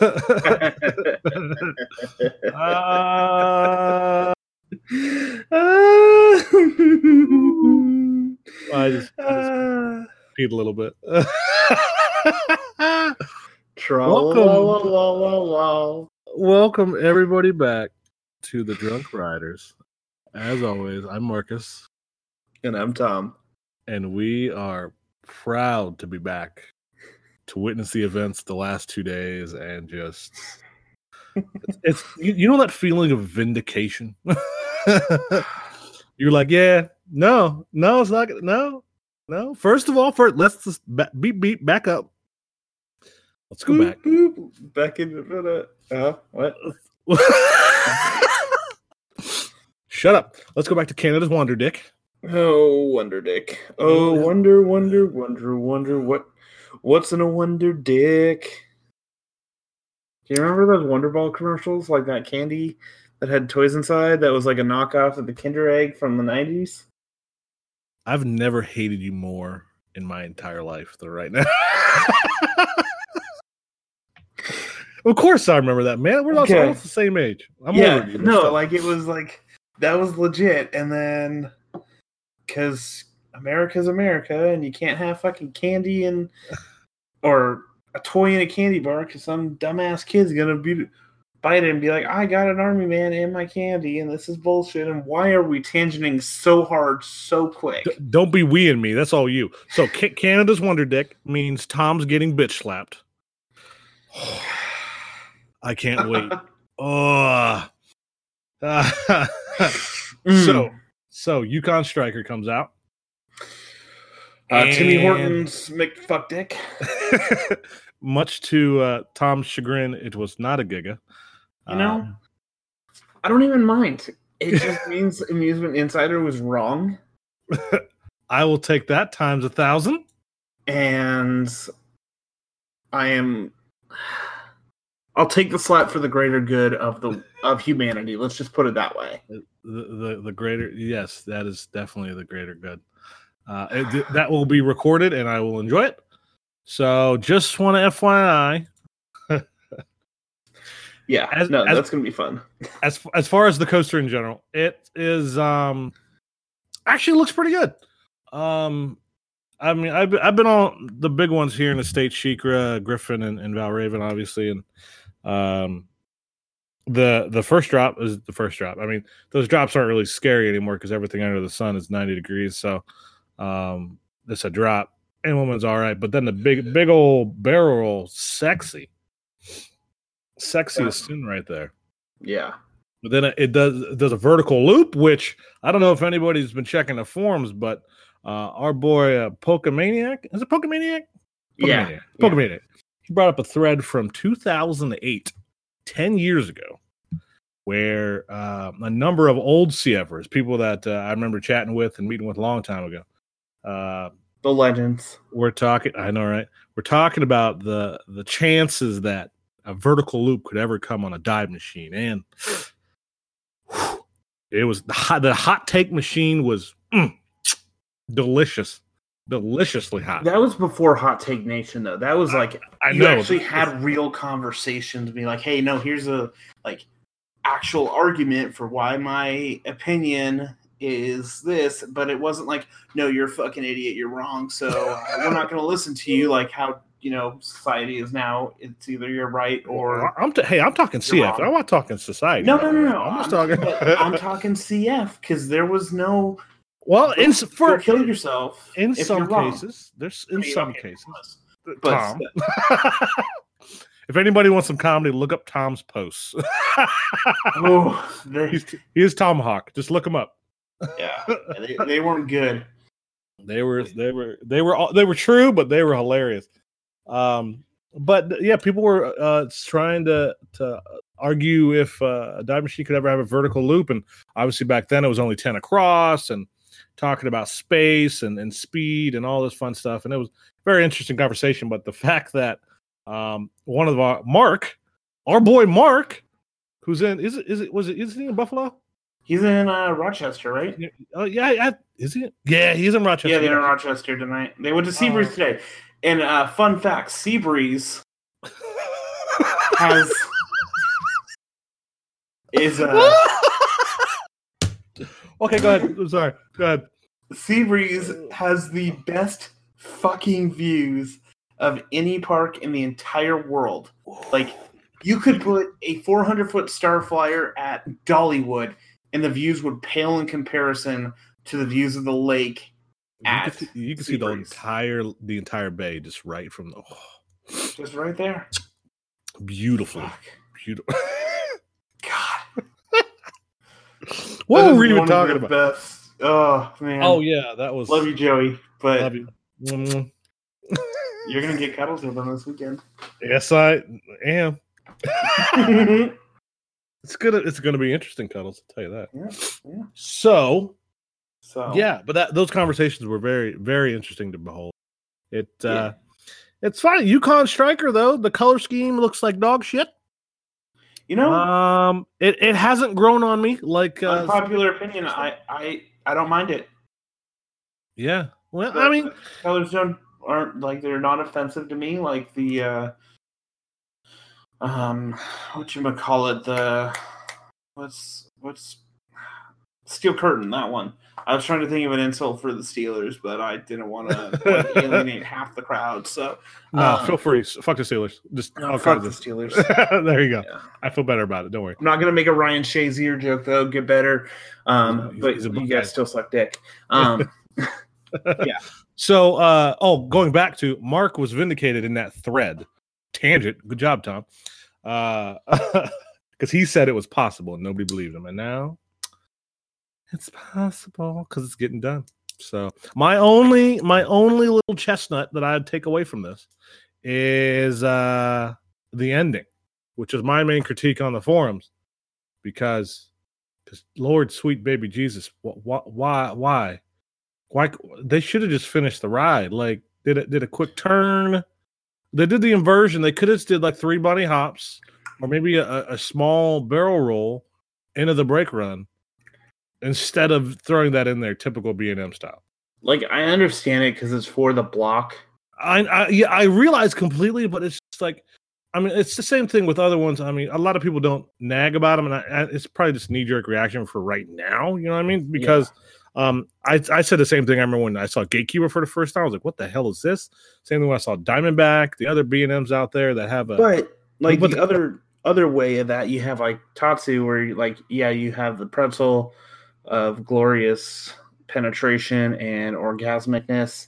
uh, I just, I just peed a little bit. Welcome. Welcome everybody back to the Drunk Riders. As always, I'm Marcus, And I'm Tom. and we are proud to be back to witness the events the last two days and just it's, it's you, you know that feeling of vindication. You're like, yeah, no, no, it's not. No, no. First of all, first let's just ba- beep beep back up. Let's go back. Boop, boop. Back in the uh, what? Shut up. Let's go back to Canada's Wonder Dick. Oh, Wonder Dick. Oh, wonder, wonder, wonder, wonder. What? What's in a Wonder Dick? Do you remember those Wonder Ball commercials, like that candy that had toys inside? That was like a knockoff of the Kinder Egg from the nineties. I've never hated you more in my entire life than right now. of course, I remember that, man. We're Okay. almost the same age. I'm yeah, no, still. like it was like that was legit, and then because America's America, and you can't have fucking candy and or a toy in a candy bar because some dumbass kid's gonna be bite it and be like, "I got an army man in my candy, and this is bullshit." And why are we tangenting so hard so quick? D- don't be we and me. That's all you. So Ca- Canada's Wonder Dick means Tom's getting bitch slapped. I can't wait. Oh. Mm. so so Yukon Striker comes out. Uh, Timmy Hortons McFuck Dick. Much to uh, Tom's chagrin, it was not a Giga. You know? Um, I don't even mind. It just means Amusement Insider was wrong. I will take that times a thousand. and I am. I'll take the slap for the greater good of the of humanity. Let's just put it that way. The, the the greater, yes, that is definitely the greater good. Uh, it- that will be recorded, and I will enjoy it. So, just want to FYI, Yeah, As- no, as- that's gonna be fun. as as far as the coaster in general, it is um actually looks pretty good. Um, I mean, I've been- I've been on the big ones here in the state, SheiKra, Griffon, and, and Valravn, obviously, and um, the the first drop is the first drop. I mean, those drops aren't really scary anymore because everything under the sun is ninety degrees, so um, it's a drop. And woman's all right, but then the big big old barrel roll, sexy, sexy as sin right there. Yeah, But then it- does it does a vertical loop, which I don't know if anybody's been checking the forums, but uh, our boy uh, Pokemaniac is it Pokemaniac? yeah, Pokemaniac. yeah. Pokemaniac. He brought up a thread from 2008, 10 years ago, where uh, a number of old CFers, people that uh, I remember chatting with and meeting with a long time ago, uh, the legends. we're talking. I know, right? We're talking about the the chances that a vertical loop could ever come on a dive machine, and whew, it was the hot, the hot take machine was mm, delicious, deliciously hot. That was before Hot Take Nation, though. That was like I you know. actually had real conversations, be like, "Hey, no, here's a like actual argument for why my opinion is this," but it wasn't like, "No, you're a fucking idiot. You're wrong." So uh, we're not going to listen to you. Like how you know society is now. It's either you're right or I'm t- hey, I'm talking CF. wrong. I'm not talking society. no, no, no, no. I'm I'm, talking. but I'm talking CF because there was no well, in for kill yourself in some cases, there's I in mean, some okay, cases. but Tom. if anybody wants some comedy, look up Tom's posts. oh, they, He's, he is Tomahawk. Just look him up. yeah, they, they weren't good. They were they were they were all, they were true, but they were hilarious. Um, but yeah, people were uh, trying to to argue if uh, a dive machine could ever have a vertical loop, and obviously back then it was only ten across, and talking about space and, and speed and all this fun stuff, and it was very interesting conversation. But the fact that um, one of our Mark, our boy Mark, who's in is it is it was it is he in Buffalo? He's in uh, Rochester, right? Yeah, Oh yeah, yeah, is he? Yeah, he's in Rochester. Yeah, they're in Rochester tonight. They went to Seabreeze Oh. today. And uh, fun fact: Seabreeze has is uh okay, go ahead. I'm sorry. Go ahead. Seabreeze has the best fucking views of any park in the entire world. Like you could put a 400 foot star flyer at Dollywood, and the views would pale in comparison to the views of the lake. You can see, you can see the entire the entire bay just right from the oh, Just right there. beautiful, Fuck. beautiful. God. what were we even talking about? Best. Oh man. Oh yeah, that was love you, Joey. But Love you. Mm. you're gonna get cuddles with them this weekend. yes, I am. It's gonna it's gonna be interesting, cuddles. I'll tell you that. yeah, yeah. So So yeah, but that those conversations were very very interesting to behold. It uh it's fine. Yukon Striker though, the color scheme looks like dog shit. you know, Um, it, it hasn't grown on me like uh, unpopular opinion. I I I don't mind it. yeah. Well, I mean, colors don't aren't like they're not offensive to me. Like the uh um what you call it the what's what's steel curtain that one. I was trying to think of an insult for the Steelers, but I didn't want to alienate half the crowd. So no, um, feel free. Fuck the Steelers. Just no, fuck the. Steelers. there you go. Yeah. I feel better about it. Don't worry. I'm not gonna make a Ryan Shazier joke though. Get better, um, He's- but you guys still suck dick. Um, yeah. So, uh, oh, going back to Mark was vindicated in that thread. Tangent. Good job, Tom. Uh, because he said it was possible and nobody believed him, and now it's possible because it's getting done. So, my only, my only little chestnut that I'd take away from this is uh the ending, which is my main critique on the forums, because, because Lord, sweet baby Jesus, wh- wh- why, why? why they should have just finished the ride like did it did a quick turn they did the inversion. They could have did like three bunny hops or maybe a, a small barrel roll into the brake run instead of throwing that in there typical b&m style. Like I understand it because it's for the block. I, I yeah i realize completely but it's just like i mean it's the same thing with other ones. I mean a lot of people don't nag about them and I, I, it's probably just knee-jerk reaction for right now you know what i mean? Because um I, I said the same thing. I remember when i saw gatekeeper for the first time i was like what the hell is this? Same thing when i saw diamondback the other b&ms out there that have a But like the the- other other way of that, you have like Tatsu, where you, like yeah, you have the pretzel of glorious penetration and orgasmicness,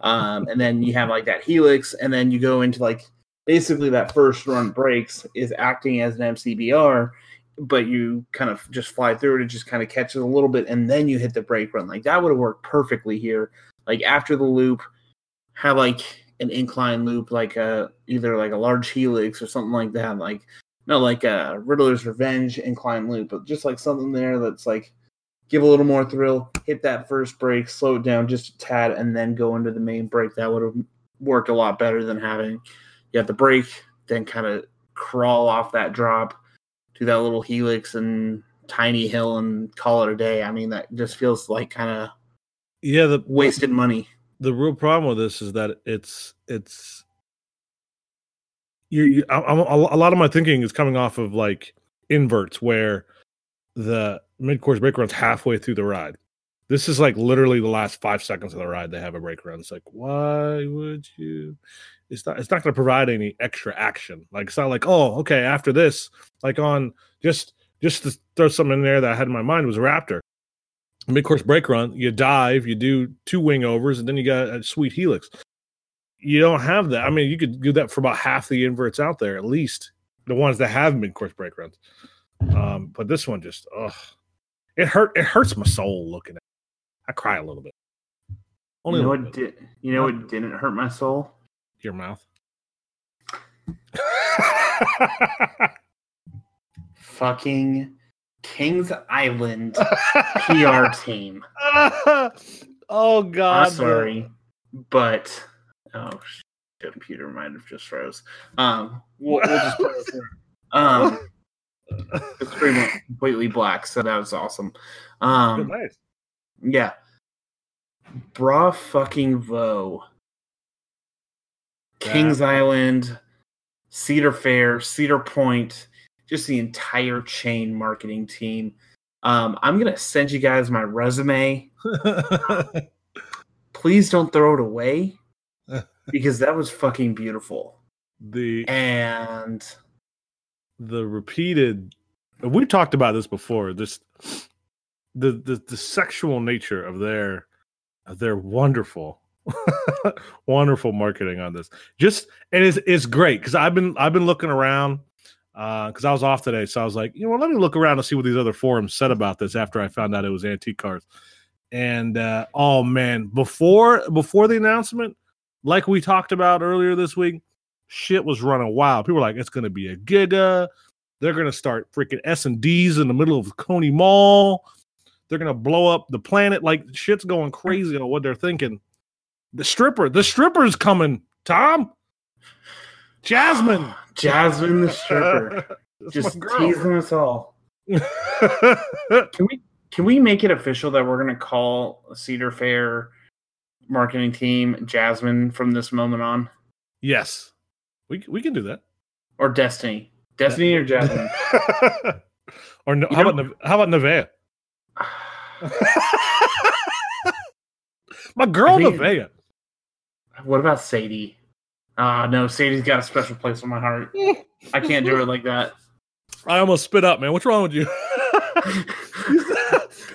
um, and then you have like that helix, and then you go into like basically that first run breaks is acting as an MCBR, but you kind of just fly through it. It just kind of catches a little bit, and then you hit the brake run. Like that would have worked perfectly here. Like after the loop, have like an incline loop, like a either like a large helix or something like that. Like no, like a Riddler's Revenge incline loop, but just like something there that's like give a little more thrill. Hit that first brake, slow it down just a tad, and then go into the main brake. That would have worked a lot better than having you have the brake, then kind of crawl off that drop to that little helix and tiny hill and call it a day. I mean, that just feels like kind of yeah the wasted money. the real problem with this is that it's it's you, you I, a lot of my thinking is coming off of like inverts where the mid course brake run's halfway through the ride. This is like literally the last five seconds of the ride. They have a brake run. It's like, why would you? It's not. It's not going to provide any extra action. Like it's not like, oh, okay, after this, like on just just to throw something in there that I had in my mind was Raptor mid course brake run, you dive, you do two wing overs, and then you got a sweet helix. You don't have that. I mean, you could do that for about half the inverts out there, at least the ones that have mid course brake runs. Um, but this one just, ugh, it hurt. It hurts my soul looking at. it. I cry a little bit. Only you know what bit. did you know what didn't hurt my soul? Your mouth. Fucking Kings Island PR team. oh God! I'm sorry, but oh shit, computer might have just froze. Um, we'll, we'll just put it there. Um, the screen went completely black, so that was awesome. Um, nice. yeah, bra fucking vo. Kings Island Cedar Fair, Cedar Point, just the entire chain marketing team. Um, I'm gonna send you guys my resume. Please don't throw it away because that was fucking beautiful. the And the repeated we talked about this before this the the, the sexual nature of their of their wonderful wonderful marketing on this just and it's it's great because i've been i've been looking around uh because i was off today so i was like you know let me look around and see what these other forums said about this after i found out it was antique cars and uh oh man before before the announcement like we talked about earlier this week shit was running wild people were like it's gonna be a giga they're gonna start freaking S and D's in the middle of Coney Mall. They're gonna blow up the planet. Like shit's going crazy on what they're thinking. The stripper, the stripper's coming. Tom, Jasmine, Jasmine the stripper, just teasing us all. Can we can we make it official that we're gonna call Cedar Fair marketing team Jasmine from this moment on, yes, we we can do that. or Destiny? Destiny or Jasmine? or no, how know- about Neve- how about Nevea? My girl I Nevea. What about Sadie? Ah, no, Sadie's got a special place in my heart. I can't do it like that. I almost spit up, man. What's wrong with you?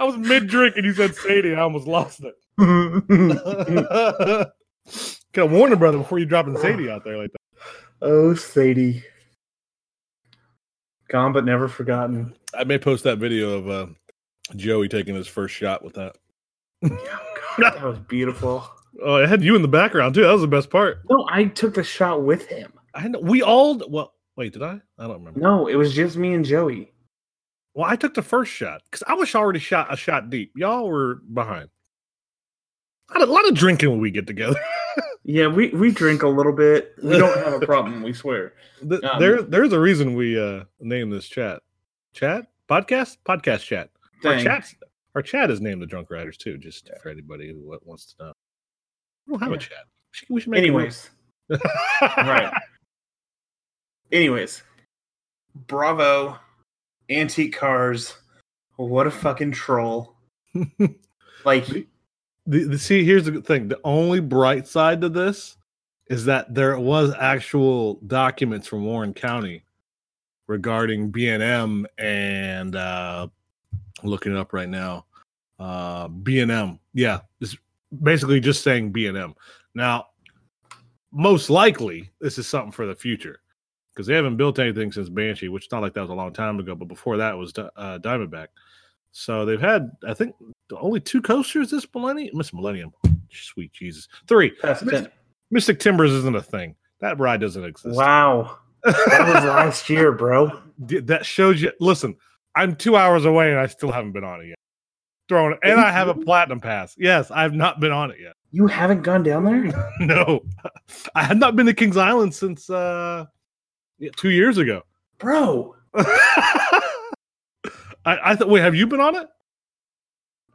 I was mid drink and you said Sadie. I almost lost it. Could have warned her brother before you dropping Sadie out there like that. oh, Sadie. Gone but never forgotten. I may post that video of uh, Joey taking his first shot with that. That was beautiful. Oh, it had you in the background too. That was the best part. No, I took the shot with him. I know we all. Well, wait, did I? I don't remember. No, it was just me and Joey. Well, I took the first shot because I was already shot a shot deep. Y'all were behind. A lot of, lot of drinking when we get together. Yeah, we, we drink a little bit. We don't have a problem, we swear. Th- Um, there, there's a reason we uh named this chat. Chat podcast, podcast chat. Our chat, our chat is named the Drunk Riders too. Just for anybody who wants to know. We don't have Yeah. a chat. We should, we should make. Anyways, right. Anyways, bravo, antique cars. What a fucking troll. Like, the, the see here's the thing the only bright side to this is that there was actual documents from warren county regarding b&m and uh looking it up right now uh b&m yeah it's basically just saying b&m now most likely this is something for the future because they haven't built anything since banshee which it's not like that was a long time ago but before that was uh, diamondback so they've had i think only two coasters this millennium. Miss Millennium. Sweet Jesus. Three. 10. Mystic Timbers isn't a thing. That ride doesn't exist. Wow. That was last year, bro. That shows you. Listen, I'm two hours away and I still haven't been on it yet. Throwing it, and I have a platinum pass. Yes, I've not been on it yet. You haven't gone down there? No, I have not been to Kings Island since uh two years ago. Bro, I, I thought. Wait, have you been on it?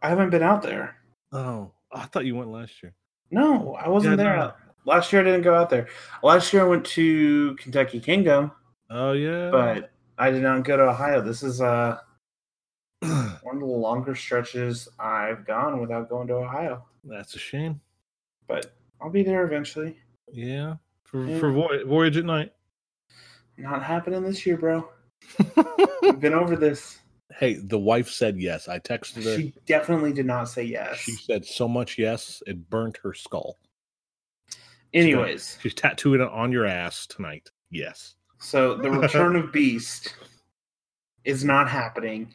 I haven't been out there. Oh, I thought you went last year. No, I wasn't Yeah, there. no. Last year I didn't go out there. Last year I went to Kentucky Kingdom, Oh yeah, but I did not go to Ohio. This is uh one of the longer stretches I've gone without going to Ohio. that's a shame. But I'll be there eventually. Yeah, for Yeah. for voy- voyage at night. Not happening this year, bro. We've been over this. hey, the wife said yes. I texted her. She, She definitely did not say yes. She said so much yes it burnt her skull. Anyways, She's tattooing it on your ass tonight. Yes. so the return of Beast is not happening.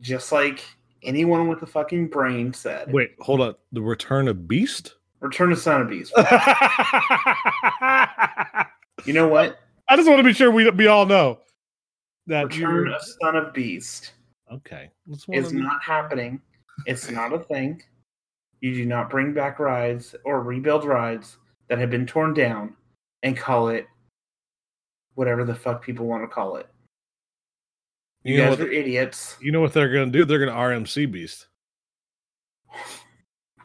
Just like anyone with a fucking brain said. Wait, hold on. The return of Beast. Return of Son of Beast. You know what? I just want to be sure we we all know that Return of Son of Beast okay. Let's not happening. It's not a thing. You do not bring back rides or rebuild rides that have been torn down and call it whatever the fuck people want to call it. You, You know guys what? are idiots. You know what they're gonna do? They're gonna RMC Beast.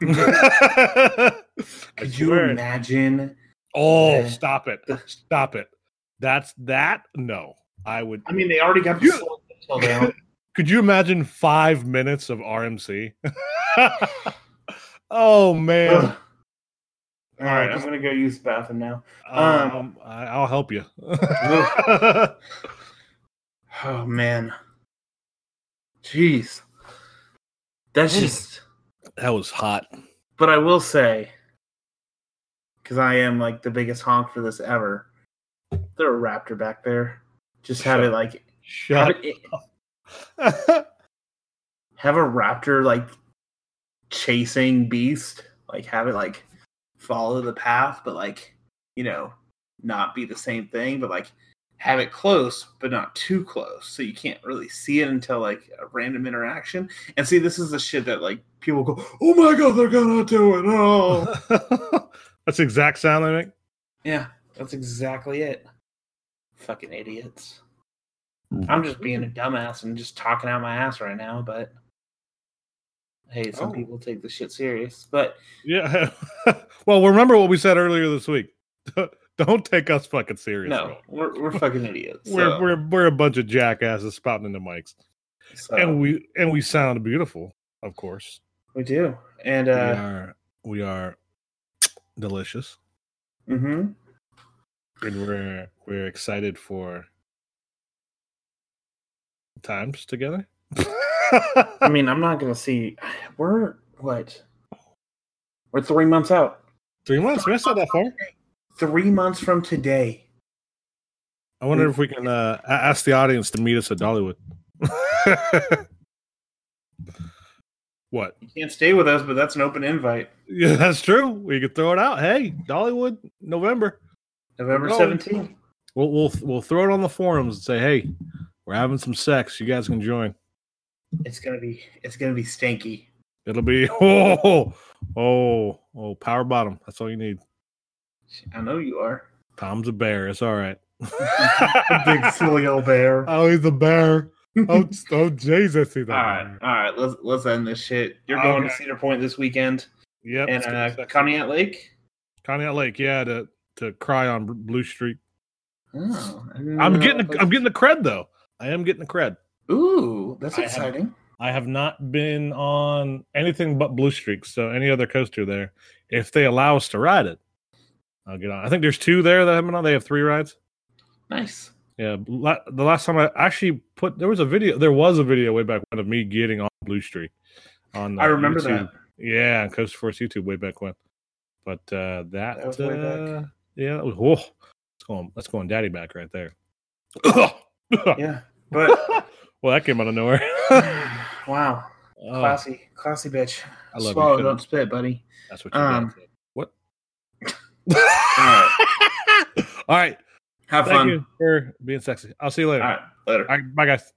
Could you imagine? Oh, Yeah. stop it! The- Stop it! That's that. No, I would. I mean, they already got You- slow tail down. Could you imagine five minutes of RMC? oh man! Ugh. All right, I'm gonna go use the bathroom now. Um, I, I'll help you. Oh man, jeez, that's Mm. just. that was hot. But I will say, because I am like the biggest honk for this ever, throw a raptor back there. Just have Shut- it like have Shut. it, have a raptor like chasing beast like have it like follow the path but like you know not be the same thing but like have it close but not too close so you can't really see it until like a random interaction and see this is the shit that like people go oh my god they're gonna do it oh That's the exact sound they make. yeah that's exactly it fucking idiots mm. i'm just being a dumbass and just talking out my ass right now but hey some Oh. people take this shit serious but Yeah. well, remember what we said earlier this week. Don't take us fucking serious. no we're, we're fucking idiots We're, we're we're a bunch of jackasses spouting into mics, so and we and we sound beautiful, of course. we do and we uh are we are delicious, Mm-hmm. and we're we're excited for times together. i mean i'm not gonna see we're what we're three months out Three months. We're not that far. Three months from today I wonder if we can uh, ask the audience to meet us at Dollywood. what? you can't stay with us but that's an open invite Yeah, that's true. We could throw it out. Hey, Dollywood, November. november 17th We'll we'll we'll throw it on the forums and say, hey, we're having some sex. You guys can join. it's gonna be it's gonna be stinky It'll be oh oh oh power bottom. That's all you need. I know you are Tom's a bear. It's all right. big silly old bear Oh, he's a bear. Oh, oh Jesus, he's a all right bear. all right let's let's end this shit you're going to cedar point this weekend Yep. and uh conneaut lake Conneaut Lake, yeah, to to cry on Blue Streak. oh, I'm getting that the, I'm getting the cred though. I am getting the cred. ooh that's I have- exciting I have not been on anything but Blue Streaks, so any other coaster there, if they allow us to ride it, I'll get on. I think there's two there that have been on. They have three rides. nice Yeah, la- the last time I actually put there was a video. There was a video way back when of me getting on Blue Streak. On i uh, remember YouTube. that Yeah, on CoasterForce YouTube way back when. But uh that, That was way back. uh, yeah, that was, whoa, that's going that's going daddy back right there. yeah but well, that came out of nowhere. wow Oh, classy classy bitch I love swallow you. don't spit buddy That's what you Um, dad What? right. All right. have Thank fun you for being sexy. I'll see you later. all right later All right. Bye, guys.